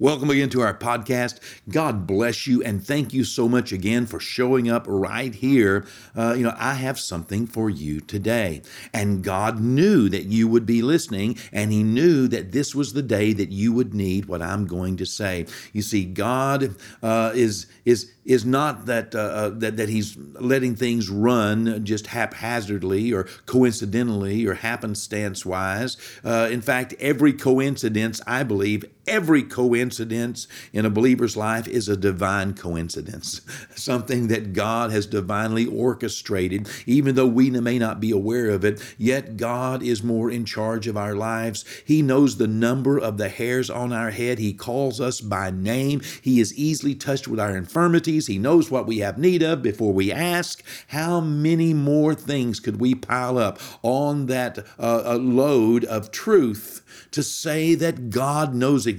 Welcome again to our podcast. God bless you and thank you so much again for showing up right here. Uh, you know, I have something for you today. And God knew that you would be listening, and He knew that this was the day that you would need what I'm going to say. You see, God uh, is is is not that, uh, uh, that that he's letting things run just haphazardly or coincidentally or happenstance wise. Uh, in fact, every coincidence, I believe, every coincidence in a believer's life is a divine coincidence, something that God has divinely orchestrated, even though we may not be aware of it. Yet God is more in charge of our lives. He knows the number of the hairs on our head. He calls us by name. He is easily touched with our infirmities. He knows what we have need of before we ask. How many more things could we pile up on that uh, load of truth to say that God knows exactly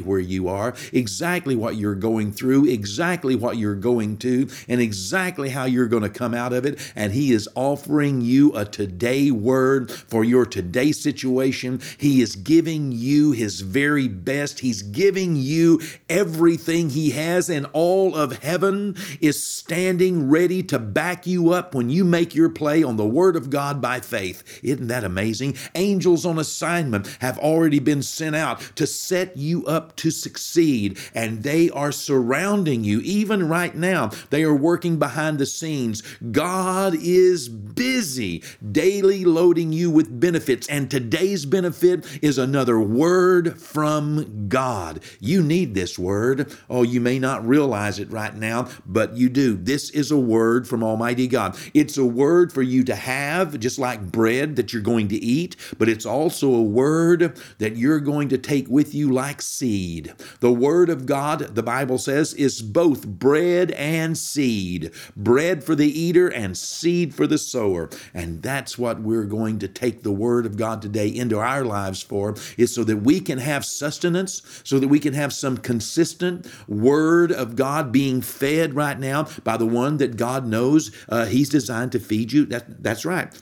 where you are, exactly what you're going through, exactly what you're going to, and exactly how you're going to come out of it. And He is offering you a today word for your today situation. He is giving you His very best. He's giving you everything He has, and all of heaven is standing ready to back you up when you make your play on the Word of God by faith. Isn't that amazing? Angels on assignment have already been sent out to set you up to succeed, and they are surrounding you. Even right now, they are working behind the scenes. God is busy daily loading you with benefits, and today's benefit is another word from God. You need this word. Oh, you may not realize it right now, but you do. This is a word from Almighty God. It's a word for you to have, just like bread that you're going to eat, but it's also a word that you're going to take with you like seed. The word of God, the Bible says, is both bread and seed bread for the eater and seed for the sower. And that's what we're going to take the word of God today into our lives for, is so that we can have sustenance, so that we can have some consistent word of God being fed right now by the one that God knows uh, He's designed to feed you. That, that's right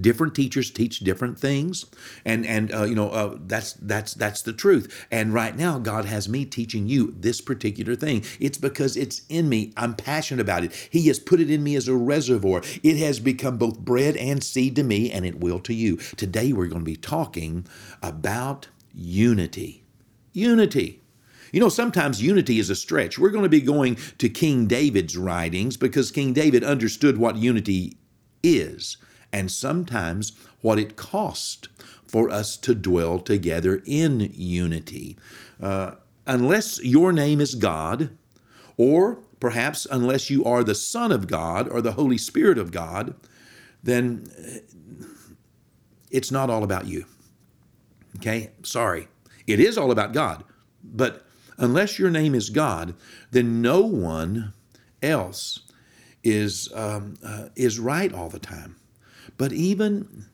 different teachers teach different things and and uh, you know uh, that's that's that's the truth. And right now god has me teaching you this particular thing. It's because it's in me. I'm passionate about it. He has put it in me as a reservoir. It has become both bread and seed to me and it will to you. Today we're going to be talking about unity. Unity. You know, sometimes unity is a stretch. We're going to be going to King David's writings because King David understood what unity is and sometimes what it cost for us to dwell together in unity. Uh, unless your name is God, or perhaps unless you are the Son of God or the Holy Spirit of God, then it's not all about you. Okay? Sorry. It is all about God, but unless your name is God, then no one else is um, uh, is right all the time. But even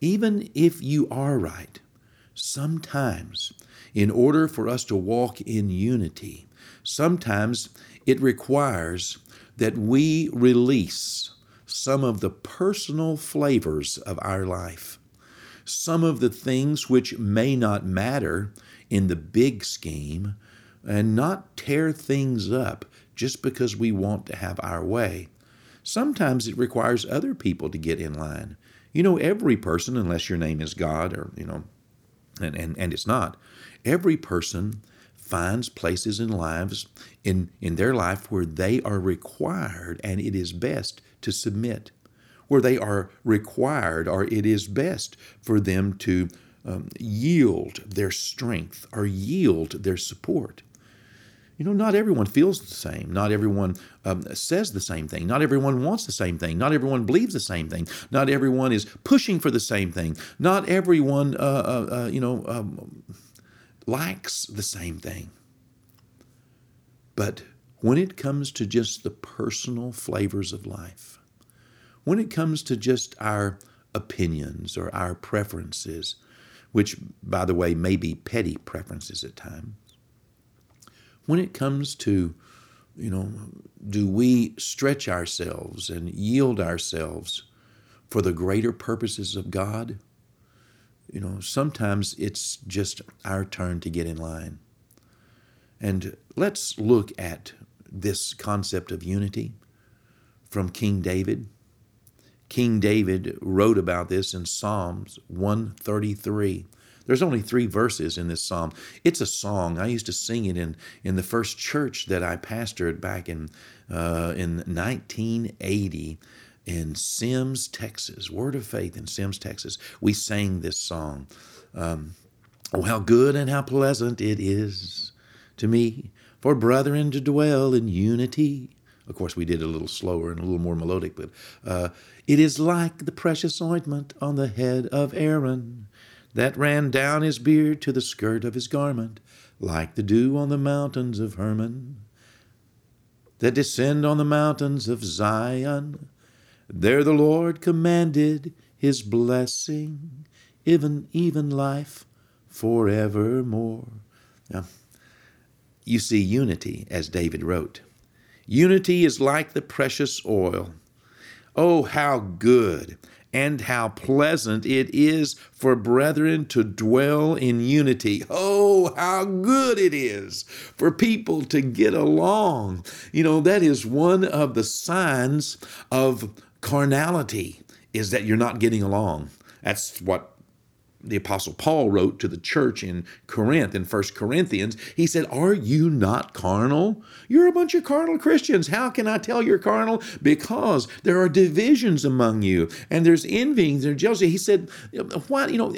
even if you are right, sometimes in order for us to walk in unity, sometimes it requires that we release some of the personal flavors of our life, some of the things which may not matter in the big scheme, and not tear things up just because we want to have our way. Sometimes it requires other people to get in line. You know, every person, unless your name is God or, you know, and, and, and it's not, every person finds places in lives in, in their life where they are required and it is best to submit, where they are required or it is best for them to um, yield their strength or yield their support. You know, not everyone feels the same. Not everyone um, says the same thing. Not everyone wants the same thing. Not everyone believes the same thing. Not everyone is pushing for the same thing. Not everyone, uh, uh, uh, you know, um, likes the same thing. But when it comes to just the personal flavors of life, when it comes to just our opinions or our preferences, which, by the way, may be petty preferences at times, when it comes to, you know, do we stretch ourselves and yield ourselves for the greater purposes of God? You know, sometimes it's just our turn to get in line. And let's look at this concept of unity from King David. King David wrote about this in Psalms 133. There's only three verses in this psalm. It's a song. I used to sing it in, in the first church that I pastored back in, uh, in 1980 in Sims, Texas. Word of Faith in Sims, Texas. We sang this song. Um, oh, how good and how pleasant it is to me for brethren to dwell in unity. Of course, we did a little slower and a little more melodic, but uh, it is like the precious ointment on the head of Aaron that ran down his beard to the skirt of his garment, like the dew on the mountains of Hermon, that descend on the mountains of Zion. There the Lord commanded his blessing, even even life forevermore. Now, you see unity, as David wrote. Unity is like the precious oil. Oh, how good and how pleasant it is for brethren to dwell in unity. Oh, how good it is for people to get along. You know, that is one of the signs of carnality is that you're not getting along. That's what the apostle paul wrote to the church in corinth in 1 corinthians he said are you not carnal? You're a bunch of carnal christians. How can i tell you're carnal? Because there are divisions among you and there's envyings and jealousy. He said why you know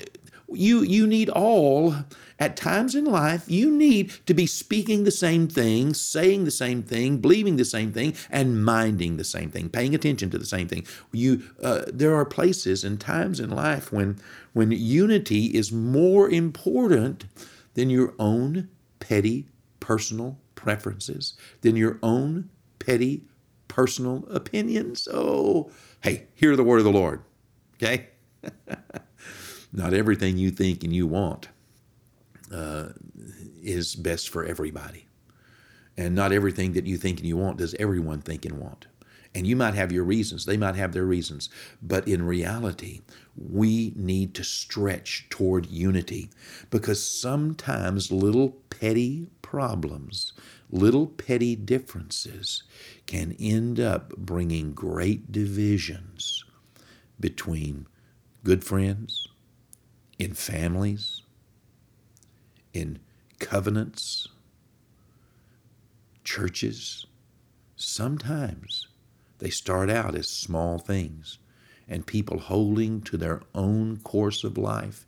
you you need all at times in life you need to be speaking the same thing saying the same thing believing the same thing and minding the same thing paying attention to the same thing. You uh, there are places and times in life when when unity is more important than your own petty personal preferences than your own petty personal opinions. Oh hey hear the word of the lord okay not everything you think and you want uh, is best for everybody. And not everything that you think and you want does everyone think and want. And you might have your reasons, they might have their reasons. But in reality, we need to stretch toward unity because sometimes little petty problems, little petty differences can end up bringing great divisions between good friends, in families, in covenants, churches. Sometimes they start out as small things and people holding to their own course of life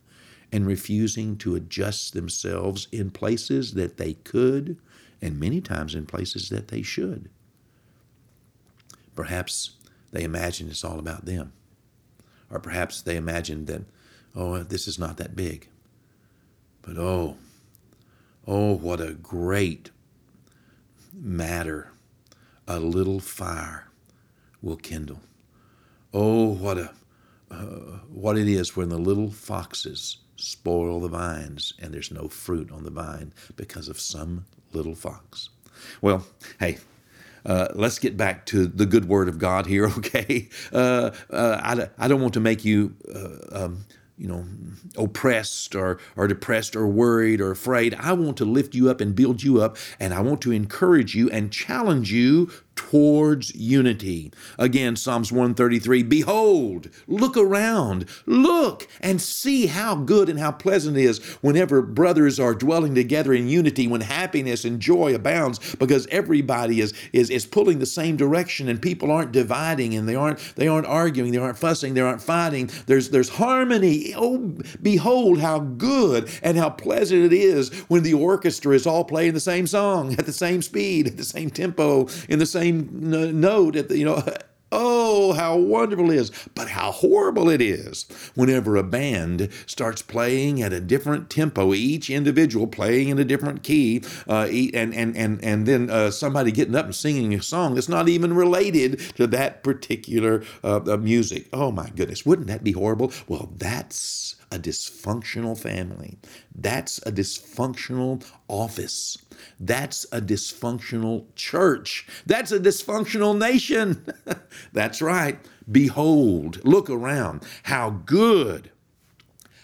and refusing to adjust themselves in places that they could and many times in places that they should. Perhaps they imagine it's all about them. Or perhaps they imagine that Oh, this is not that big. But oh, oh, what a great matter a little fire will kindle. Oh, what a uh, what it is when the little foxes spoil the vines and there's no fruit on the vine because of some little fox. Well, hey, uh, let's get back to the good word of God here, okay? Uh, uh, I, I don't want to make you uh, um, you know, oppressed or, or depressed or worried or afraid. I want to lift you up and build you up, and I want to encourage you and challenge you towards unity. Again, Psalms 133 Behold, look around, look and see how good and how pleasant it is whenever brothers are dwelling together in unity, when happiness and joy abounds, because everybody is, is, is pulling the same direction and people aren't dividing and they aren't they aren't arguing, they aren't fussing, they aren't fighting. There's there's harmony. Oh, behold how good and how pleasant it is when the orchestra is all playing the same song at the same speed, at the same tempo, in the same same note at the, you know, Oh, how wonderful it is, but how horrible it is whenever a band starts playing at a different tempo, each individual playing in a different key, uh, and, and, and, and then uh, somebody getting up and singing a song that's not even related to that particular uh, uh music. Oh, my goodness, wouldn't that be horrible? Well, that's a dysfunctional family. That's a dysfunctional office. That's a dysfunctional church. That's a dysfunctional nation. That's right. Behold, look around. How good,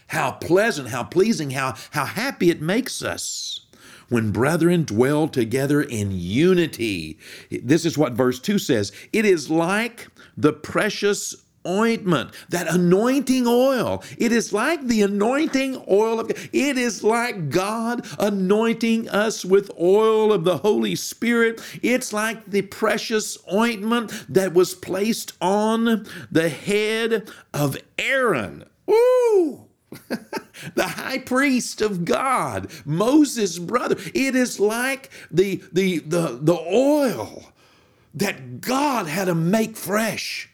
how pleasant, how pleasing, how, how happy it makes us when brethren dwell together in unity. This is what verse 2 says it is like the precious ointment, that anointing oil. It is like the anointing oil of God. It is like God anointing us with oil of the Holy Spirit. It's like the precious ointment that was placed on the head of Aaron. Ooh! the high priest of God, Moses' brother. It is like the, the, the, the oil that God had to make fresh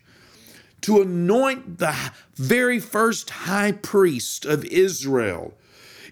to anoint the very first high priest of Israel.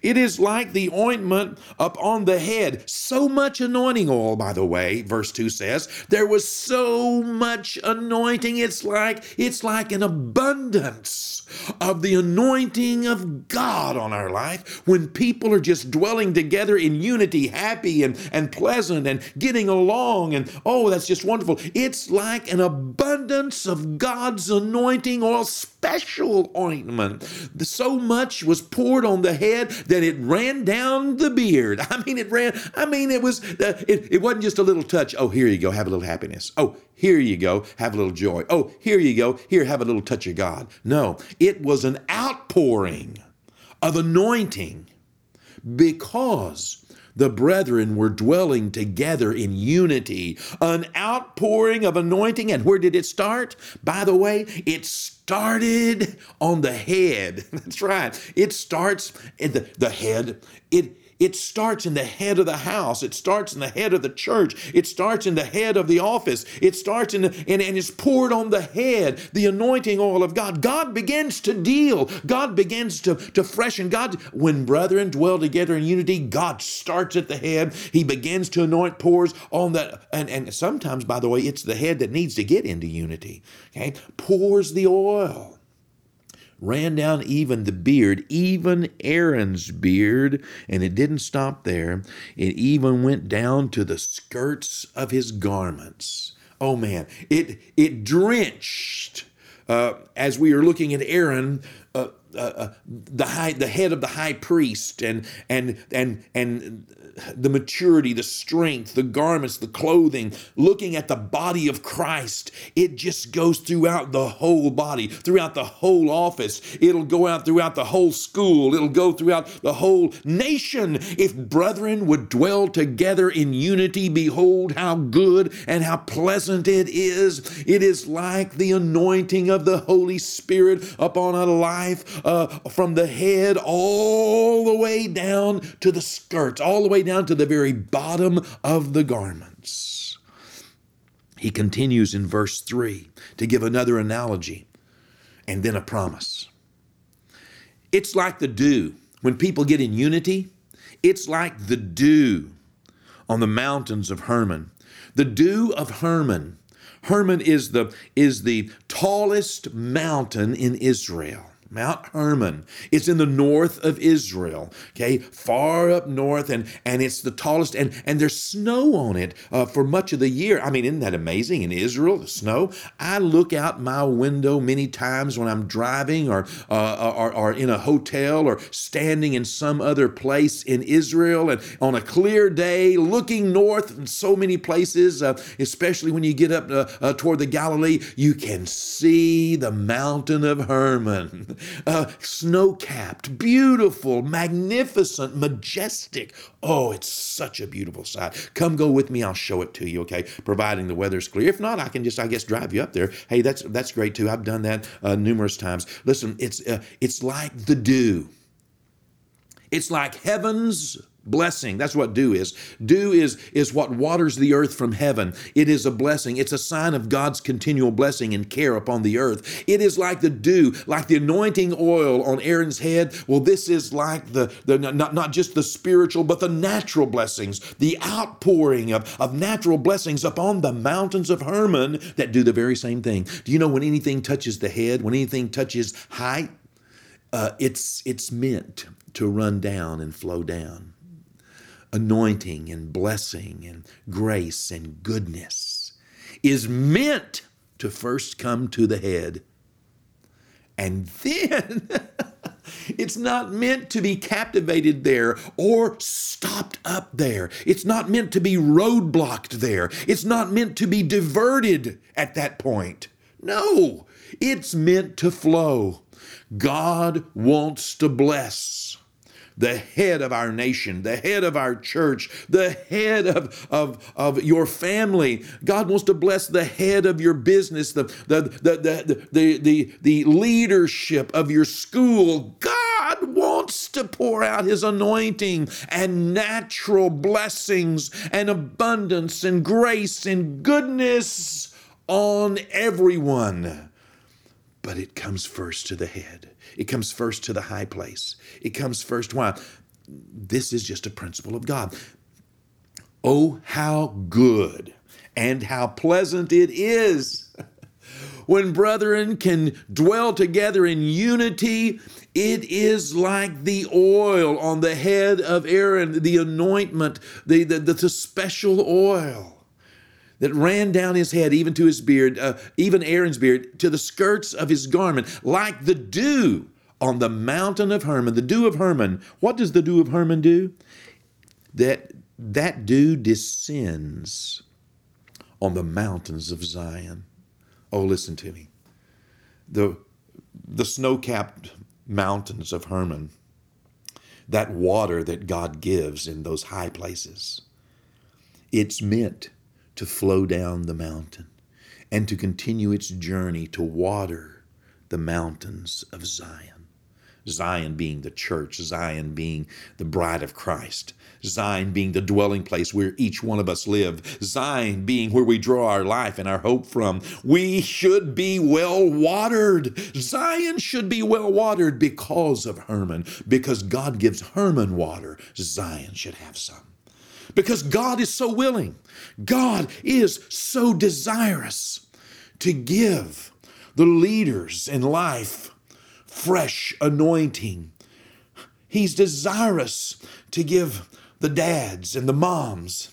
It is like the ointment upon the head. So much anointing oil, by the way, verse 2 says. There was so much anointing. It's like it's like an abundance of the anointing of God on our life when people are just dwelling together in unity, happy and, and pleasant and getting along. And oh, that's just wonderful. It's like an abundance of God's anointing oil, special ointment. So much was poured on the head that it ran down the beard. I mean, it ran, I mean, it was, uh, it, it wasn't just a little touch. Oh, here you go, have a little happiness. Oh, here you go, have a little joy. Oh, here you go, here, have a little touch of God. No, it was an outpouring of anointing because the brethren were dwelling together in unity, an outpouring of anointing. And where did it start? By the way, it started on the head. That's right. It starts in the, the head. It it starts in the head of the house. It starts in the head of the church. It starts in the head of the office. It starts in the, and, and it's poured on the head, the anointing oil of God. God begins to deal. God begins to, to freshen. God, when brethren dwell together in unity, God starts at the head. He begins to anoint, pours on that. And, and sometimes, by the way, it's the head that needs to get into unity. Okay? Pours the oil ran down even the beard, even Aaron's beard, and it didn't stop there. It even went down to the skirts of his garments. Oh man, it it drenched. Uh, as we are looking at Aaron, uh, uh, uh the high, the head of the high priest, and and and and the maturity, the strength, the garments, the clothing, looking at the body of Christ, it just goes throughout the whole body, throughout the whole office. It'll go out throughout the whole school. It'll go throughout the whole nation. If brethren would dwell together in unity, behold how good and how pleasant it is. It is like the anointing of the Holy Spirit upon a life uh, from the head all the way down to the skirts, all the way down to the very bottom of the garments. He continues in verse 3 to give another analogy and then a promise. It's like the dew. When people get in unity, it's like the dew on the mountains of Hermon. The dew of Hermon. Hermon is the, is the tallest mountain in Israel. Mount Hermon. It's in the north of Israel, okay, far up north, and and it's the tallest, and and there's snow on it uh, for much of the year. I mean, isn't that amazing? In Israel, the snow. I look out my window many times when I'm driving, or uh, or, or in a hotel, or standing in some other place in Israel, and on a clear day, looking north in so many places, uh, especially when you get up uh, uh, toward the Galilee, you can see the mountain of Hermon. uh, snow capped, beautiful, magnificent, majestic. Oh, it's such a beautiful sight. Come go with me, I'll show it to you, okay? Providing the weather's clear. If not, I can just, I guess, drive you up there. Hey, that's that's great too. I've done that uh, numerous times. Listen, it's uh, it's like the dew. It's like heaven's blessing that's what dew is. Dew is is what waters the earth from heaven. It is a blessing. It's a sign of god's continual blessing and care upon the earth. It is like the dew like the anointing oil on aaron's head. Well this is like the the not, not just the spiritual but the natural blessings the outpouring of, of natural blessings upon the mountains of hermon that do the very same thing. Do you know when anything touches the head when anything touches height uh, it's it's meant to run down and flow down anointing and blessing and grace and goodness is meant to first come to the head. And then It's not meant to be captivated there or stopped up there. It's not meant to be roadblocked there. It's not meant to be diverted at that point. No, it's meant to flow. God wants to bless the head of our nation, the head of our church, the head of, of, of your family. God wants to bless the head of your business, the, the, the, the, the, the, the leadership of your school. God wants to pour out his anointing and natural blessings and abundance and grace and goodness on everyone. But it comes first to the head. It comes first to the high place. It comes first. Why? This is just a principle of God. Oh, how good and how pleasant it is when brethren can dwell together in unity. It is like the oil on the head of Aaron, the anointment, the, the, the, the special oil that ran down his head, even to his beard, uh, even Aaron's beard, to the skirts of his garment, like the dew on the mountain of Hermon. The dew of Hermon. What does the dew of Hermon do? That that dew descends on the mountains of Zion. Oh, listen to me. The the snow-capped mountains of Hermon. That water that God gives in those high places. It's meant to flow down the mountain and to continue its journey to water the mountains of Zion. Zion being the church, Zion being the bride of Christ, Zion being the dwelling place where each one of us live, Zion being where we draw our life and our hope from. We should be well watered. Zion should be well watered because of Hermon, because God gives Hermon water. Zion should have some because God is so willing. God is so desirous to give the leaders in life fresh anointing. He's desirous to give the dads and the moms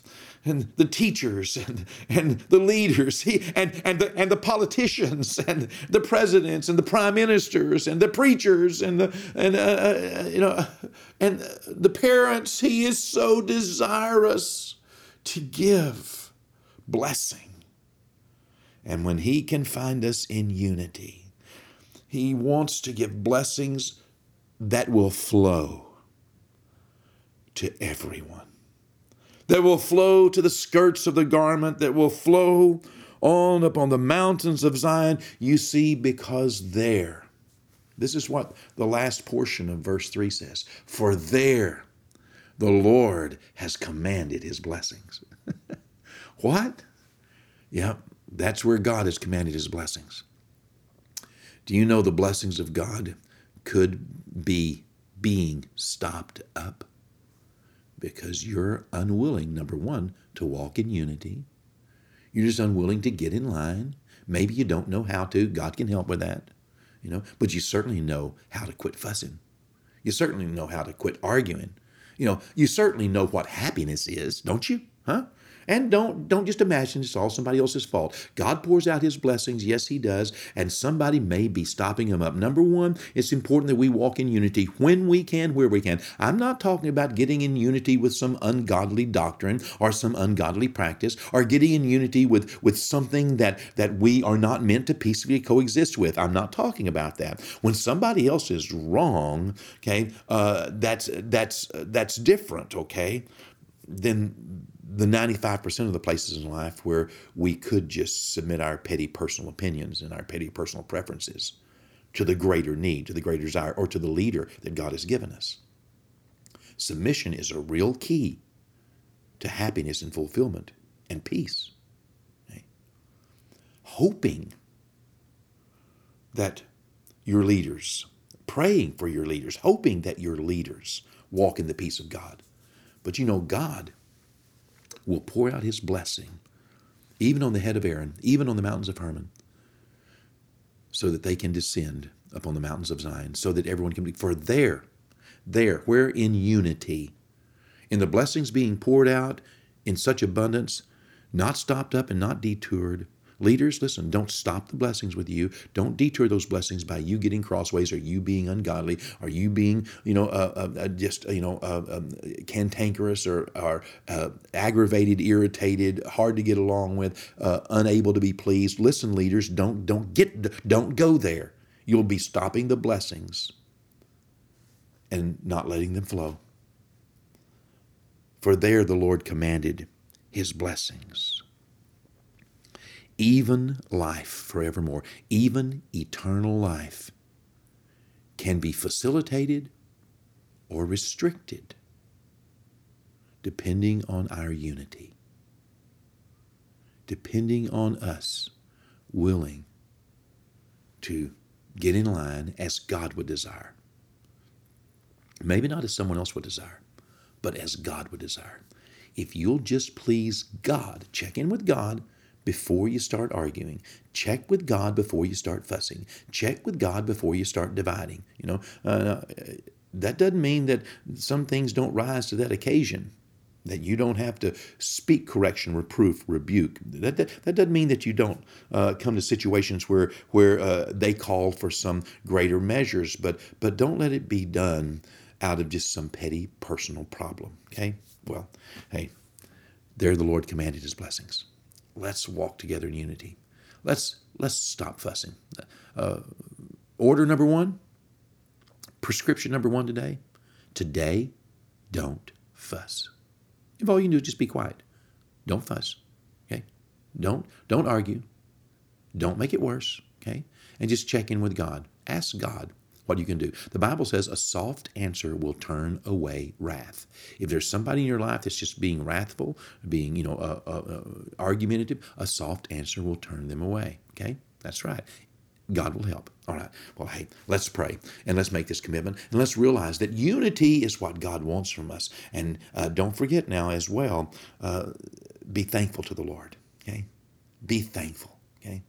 and the teachers and, and the leaders he, and, and, the, and the politicians and the presidents and the prime ministers and the preachers and the and uh, uh, you know and the parents he is so desirous to give blessing. And when he can find us in unity he wants to give blessings that will flow to everyone that will flow to the skirts of the garment, that will flow on upon the mountains of Zion. You see, because there, this is what the last portion of verse 3 says For there the Lord has commanded his blessings. what? Yep, that's where God has commanded his blessings. Do you know the blessings of God could be being stopped up? Because you're unwilling, number one, to walk in unity. You're just unwilling to get in line. Maybe you don't know how to. God can help with that, you know. But you certainly know how to quit fussing. You certainly know how to quit arguing. You know, you certainly know what happiness is, don't you? Huh? And don't don't just imagine it's all somebody else's fault. God pours out his blessings, yes he does, and somebody may be stopping him up. Number 1, it's important that we walk in unity when we can, where we can. I'm not talking about getting in unity with some ungodly doctrine or some ungodly practice or getting in unity with with something that that we are not meant to peacefully coexist with. I'm not talking about that. When somebody else is wrong, okay, uh, that's that's that's different, okay? Then the 95% of the places in life where we could just submit our petty personal opinions and our petty personal preferences to the greater need, to the greater desire, or to the leader that God has given us. Submission is a real key to happiness and fulfillment and peace. Hoping that your leaders, praying for your leaders, hoping that your leaders walk in the peace of God. But you know, God will pour out his blessing, even on the head of Aaron, even on the mountains of Hermon, so that they can descend upon the mountains of Zion, so that everyone can be. For there, there, where in unity, in the blessings being poured out in such abundance, not stopped up and not detoured, Leaders, listen, don't stop the blessings with you. Don't detour those blessings by you getting crossways or you being ungodly or you being, you know, uh, uh, uh just, you know, uh, um, cantankerous or, or uh, aggravated, irritated, hard to get along with, uh, unable to be pleased. Listen, leaders, don't don't get don't go there. You'll be stopping the blessings and not letting them flow. For there the Lord commanded his blessings even life forevermore, even eternal life, can be facilitated or restricted depending on our unity, depending on us willing to get in line as God would desire. Maybe not as someone else would desire, but as God would desire. If you'll just please God, check in with God before you start arguing. Check with God before you start fussing. Check with God before you start dividing. You know, uh, that doesn't mean that some things don't rise to that occasion. That you don't have to speak correction, reproof, rebuke. That, that, that doesn't mean that you don't uh, come to situations where where uh, they call for some greater measures, but but don't let it be done out of just some petty personal problem. Okay? Well, hey, there the Lord commanded His blessings. Let's walk together in unity. Let's let's stop fussing. Uh, order number one, prescription number one today. Today, don't fuss. If all you can do is just be quiet, don't fuss. Okay, don't don't argue. Don't make it worse. Okay, and just check in with God. Ask God what you can do. The Bible says a soft answer will turn away wrath. If there's somebody in your life that's just being wrathful, being, you know, uh, uh, uh, argumentative, a soft answer will turn them away. Okay? That's right. God will help. All right. Well, hey, let's pray and let's make this commitment and let's realize that unity is what God wants from us. And uh, don't forget now as well, uh, be thankful to the Lord. Okay? Be thankful. Okay?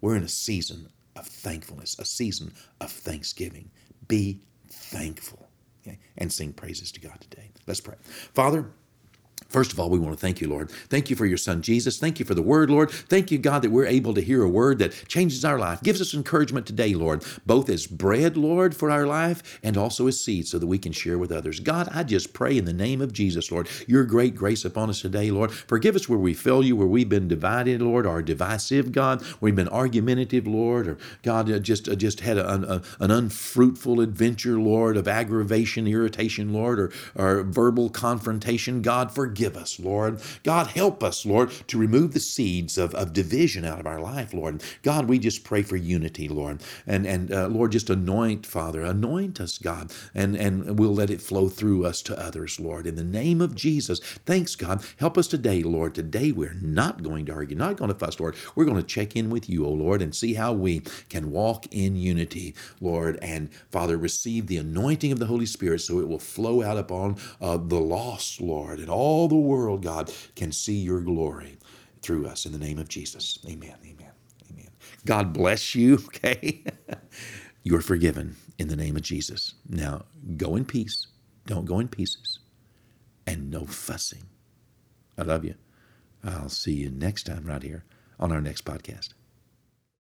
We're in a season of thankfulness, a season of thanksgiving. Be thankful okay? and sing praises to God today. Let's pray. Father, First of all, we want to thank you, Lord. Thank you for your son Jesus. Thank you for the word, Lord. Thank you, God, that we're able to hear a word that changes our life, gives us encouragement today, Lord, both as bread, Lord, for our life and also as seed so that we can share with others. God, I just pray in the name of Jesus, Lord, your great grace upon us today, Lord. Forgive us where we fail you, where we've been divided, Lord, or divisive, God, where we've been argumentative, Lord, or God, uh, just, uh, just had a, a, an unfruitful adventure, Lord, of aggravation, irritation, Lord, or, or verbal confrontation. God, forgive forgive us, Lord. God, help us, Lord, to remove the seeds of, of division out of our life, Lord. God, we just pray for unity, Lord. And, and uh, Lord, just anoint, Father, anoint us, God, and, and we'll let it flow through us to others, Lord. In the name of Jesus, thanks, God. Help us today, Lord. Today we're not going to argue, not going to fuss, Lord. We're going to check in with you, O Lord, and see how we can walk in unity, Lord. And Father, receive the anointing of the Holy Spirit so it will flow out upon uh, the lost, Lord, and all the world, God, can see your glory through us in the name of Jesus. Amen. Amen. Amen. God bless you, okay? You're forgiven in the name of Jesus. Now, go in peace. Don't go in pieces. And no fussing. I love you. I'll see you next time right here on our next podcast.